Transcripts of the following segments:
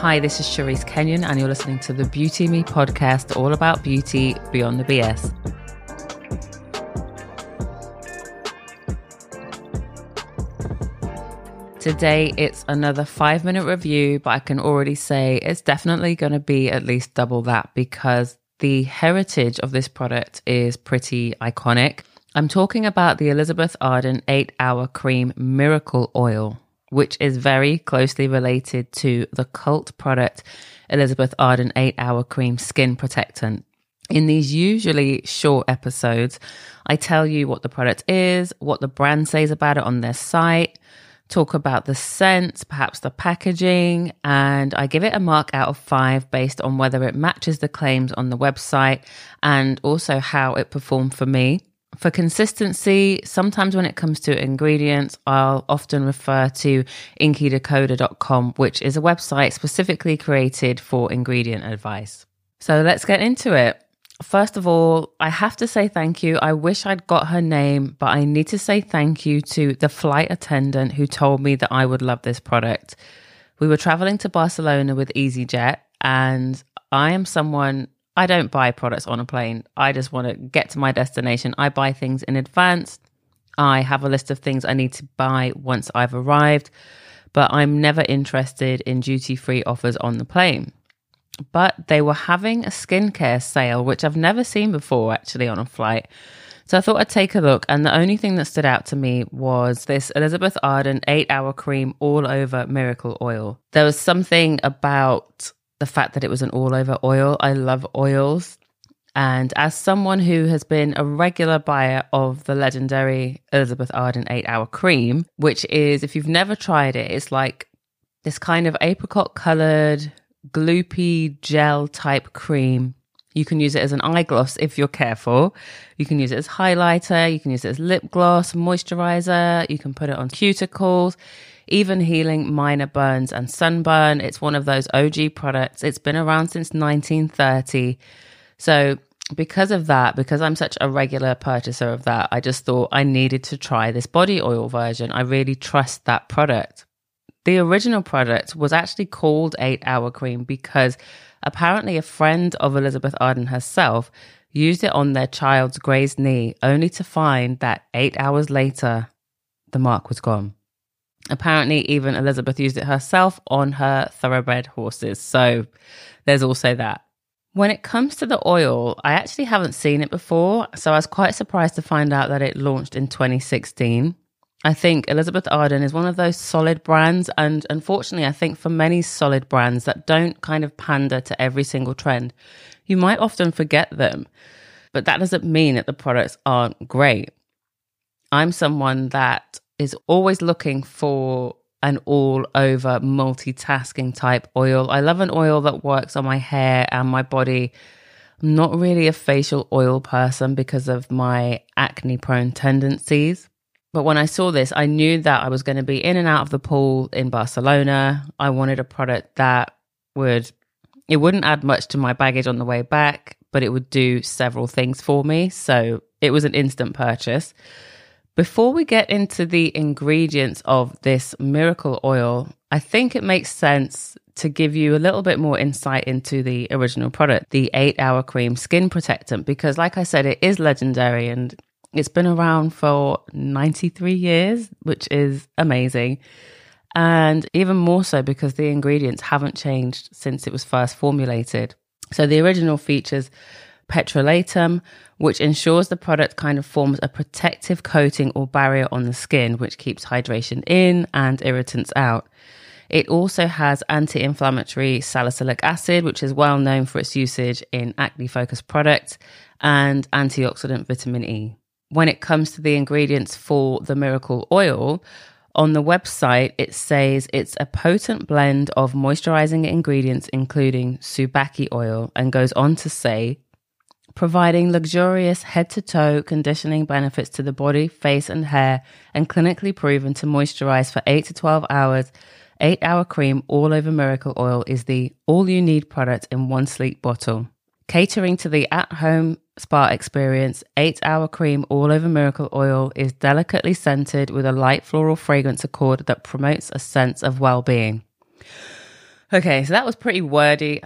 Hi, this is Charisse Kenion, and you're listening to the Beauty Me podcast, all about beauty beyond the BS. Today, it's another five minute review, but I can already say it's definitely going to be at least double that because the heritage of this product is pretty iconic. I'm talking about the Elizabeth Arden 8 Hour Cream Miracle Oil, which is very closely related to the cult product Elizabeth Arden 8 Hour Cream Skin Protectant. In these usually short episodes, I tell you what the product is, what the brand says about it on their site, talk about the scent, perhaps the packaging, and I give it a mark out of five based on whether it matches the claims on the website and also how it performed for me. For consistency, sometimes when it comes to ingredients, I'll often refer to incidecoder.com, which is a website specifically created for ingredient advice. So let's get into it. First of all, I have to say thank you. I wish I'd got her name, but I need to say thank you to the flight attendant who told me that I would love this product. We were traveling to Barcelona with EasyJet, and I am someone I don't buy products on a plane. I just want to get to my destination. I buy things in advance. I have a list of things I need to buy once I've arrived, but I'm never interested in duty free offers on the plane but they were having a skincare sale, which I've never seen before actually on a flight. So I thought I'd take a look, and the only thing that stood out to me was this Elizabeth Arden eight hour cream all over miracle oil. There was something about the fact that it was an all over oil. I love oils. And as someone who has been a regular buyer of the legendary Elizabeth Arden 8 hour cream, which is, if you've never tried it, it's like this kind of apricot colored gloopy gel type cream. You can use it as an eye gloss if you're careful. You can use it as highlighter. You can use it as lip gloss, moisturizer. You can put it on cuticles, even healing minor burns and sunburn. It's one of those OG products. It's been around since 1930. So, because of that, because I'm such a regular purchaser of that, I just thought I needed to try this body oil version. I really trust that product. The original product was actually called 8 Hour Cream because apparently a friend of Elizabeth Arden herself used it on their child's grazed knee only to find that eight hours later, the mark was gone. Apparently, even Elizabeth used it herself on her thoroughbred horses. So there's also that. When it comes to the oil, I actually haven't seen it before. So I was quite surprised to find out that it launched in 2016. I think Elizabeth Arden is one of those solid brands. And unfortunately, I think for many solid brands that don't kind of pander to every single trend, you might often forget them. But that doesn't mean that the products aren't great. I'm someone that is always looking for an all over multitasking type oil. I love an oil that works on my hair and my body. I'm not really a facial oil person because of my acne prone tendencies. But when I saw this, I knew that I was going to be in and out of the pool in Barcelona. I wanted a product that would, it wouldn't add much to my baggage on the way back, but it would do several things for me. So it was an instant purchase. Before we get into the ingredients of this miracle oil, I think it makes sense to give you a little bit more insight into the original product, the eight hour cream skin protectant, because like I said, it is legendary and it's been around for 93 years, which is amazing. And even more so because the ingredients haven't changed since it was first formulated. So the original features petrolatum, which ensures the product kind of forms a protective coating or barrier on the skin, which keeps hydration in and irritants out. It also has anti inflammatory salicylic acid, which is well known for its usage in acne focused products, and antioxidant vitamin E when it comes to the ingredients for the miracle oil, on the website, it says it's a potent blend of moisturizing ingredients, including Tsubaki oil, and goes on to say, providing luxurious head to toe conditioning benefits to the body, face, and hair, and clinically proven to moisturize for 8 to 12 hours. 8 hour cream all over miracle oil is the all you need product in one sleek bottle. Catering to the at home spa experience, 8 hour cream all over miracle oil is delicately scented with a light floral fragrance accord that promotes a sense of well being. Okay, so that was pretty wordy.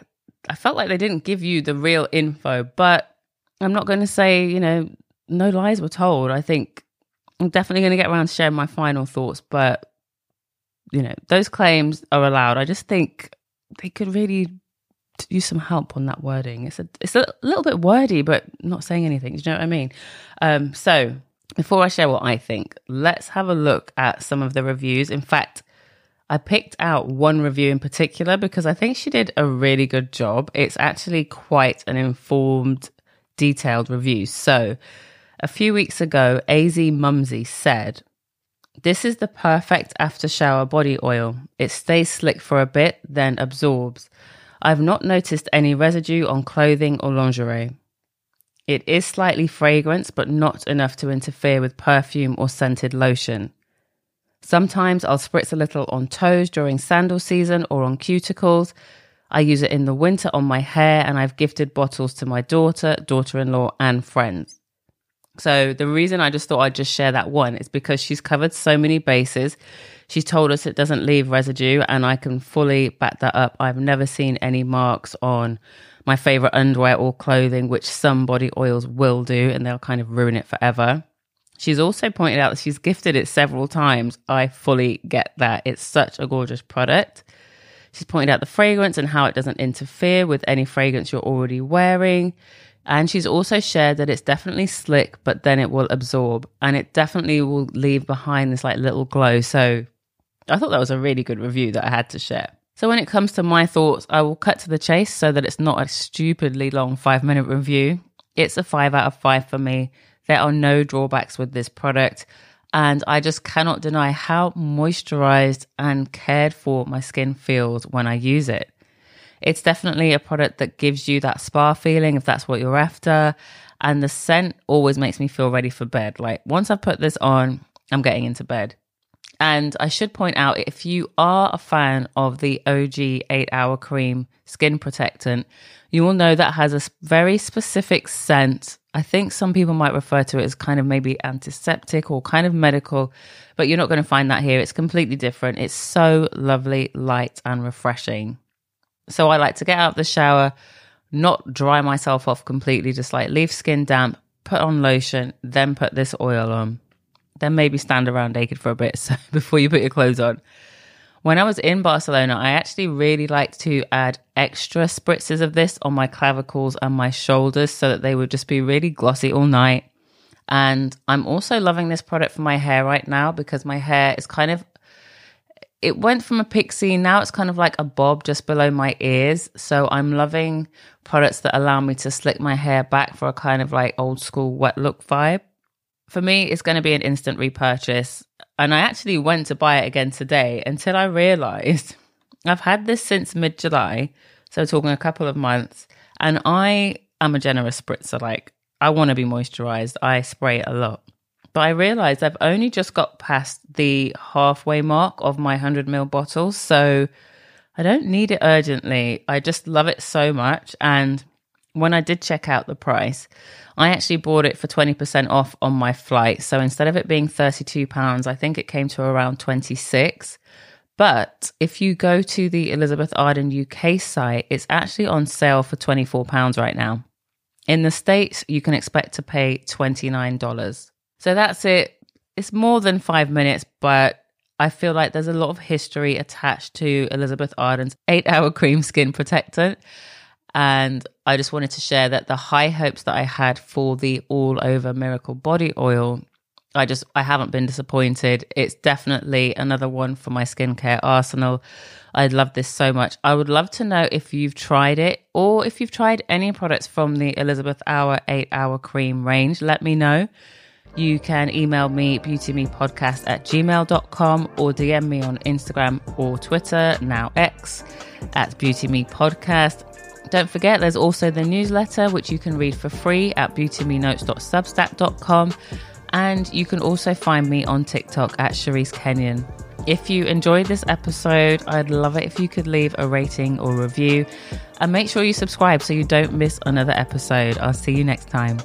I felt like they didn't give you the real info, but I'm not going to say, you know, no lies were told. I think I'm definitely going to get around to sharing my final thoughts, but, you know, those claims are allowed. I just think they could really use some help on that wording. It's a, it's a little bit wordy, but not saying anything. Do you know what I mean? Um, so before I share what I think, let's have a look at some of the reviews. In fact, I picked out one review in particular because I think she did a really good job. It's actually quite an informed, detailed review. So, a few weeks ago, AZ Mumsy said, This is the perfect after shower body oil. It stays slick for a bit, then absorbs. I've not noticed any residue on clothing or lingerie. It is slightly fragrant, but not enough to interfere with perfume or scented lotion. Sometimes I'll spritz a little on toes during sandal season or on cuticles. I use it in the winter on my hair, and I've gifted bottles to my daughter, daughter in law, and friends. So, the reason I just thought I'd just share that one is because she's covered so many bases. She's told us it doesn't leave residue, and I can fully back that up. I've never seen any marks on my favorite underwear or clothing, which some body oils will do, and they'll kind of ruin it forever. She's also pointed out that she's gifted it several times. I fully get that. It's such a gorgeous product. She's pointed out the fragrance and how it doesn't interfere with any fragrance you're already wearing. And she's also shared that it's definitely slick, but then it will absorb and it definitely will leave behind this like little glow. So I thought that was a really good review that I had to share. So when it comes to my thoughts, I will cut to the chase so that it's not a stupidly long five minute review. It's a five out of five for me. There are no drawbacks with this product. And I just cannot deny how moisturized and cared for my skin feels when I use it. It's definitely a product that gives you that spa feeling if that's what you're after. And the scent always makes me feel ready for bed. Like once I put this on, I'm getting into bed. And I should point out if you are a fan of the OG 8 hour cream skin protectant, you will know that has a very specific scent I think some people might refer to it as kind of maybe antiseptic or kind of medical, but you're not going to find that here. It's completely different. It's so lovely, light, and refreshing. So I like to get out of the shower, not dry myself off completely, just like leave skin damp, put on lotion, then put this oil on. Then maybe stand around naked for a bit so before you put your clothes on. When I was in Barcelona, I actually really liked to add extra spritzes of this on my clavicles and my shoulders so that they would just be really glossy all night. And I'm also loving this product for my hair right now because my hair is kind of it went from a pixie now it's kind of like a bob just below my ears. So i'm loving products that allow me to slick my hair back for a kind of like old school wet look vibe. For me it's going to be an instant repurchase and I actually went to buy it again today until I realized I've had this since mid July. So, talking a couple of months. And I am a generous spritzer. Like, I want to be moisturized. I spray a lot. But I realized I've only just got past the halfway mark of my 100 ml bottles. So, I don't need it urgently. I just love it so much. And when I did check out the price, I actually bought it for 20% off on my flight. So instead of it being 32 pounds, I think it came to around 26. But if you go to the Elizabeth Arden UK site, it's actually on sale for 24 pounds right now. In the States, you can expect to pay $29. So that's it. It's more than five minutes, but I feel like there's a lot of history attached to Elizabeth Arden's eight hour cream skin protectant. And I just wanted to share that the high hopes that I had for the all over miracle body oil, I just I haven't been disappointed. It's definitely another one for my skincare arsenal. I love this so much. I would love to know if you've tried it or if you've tried any products from the Elizabeth Hour 8 Hour Cream range. Let me know. You can email me beautymepodcast at gmail.com or DM me on Instagram or Twitter, now X, at beautymepodcast. Don't forget, there's also the newsletter, which you can read for free at beautymenotes.substack.com. And you can also find me on TikTok at Charisse Kenion. If you enjoyed this episode, I'd love it if you could leave a rating or review. And make sure you subscribe so you don't miss another episode. I'll see you next time.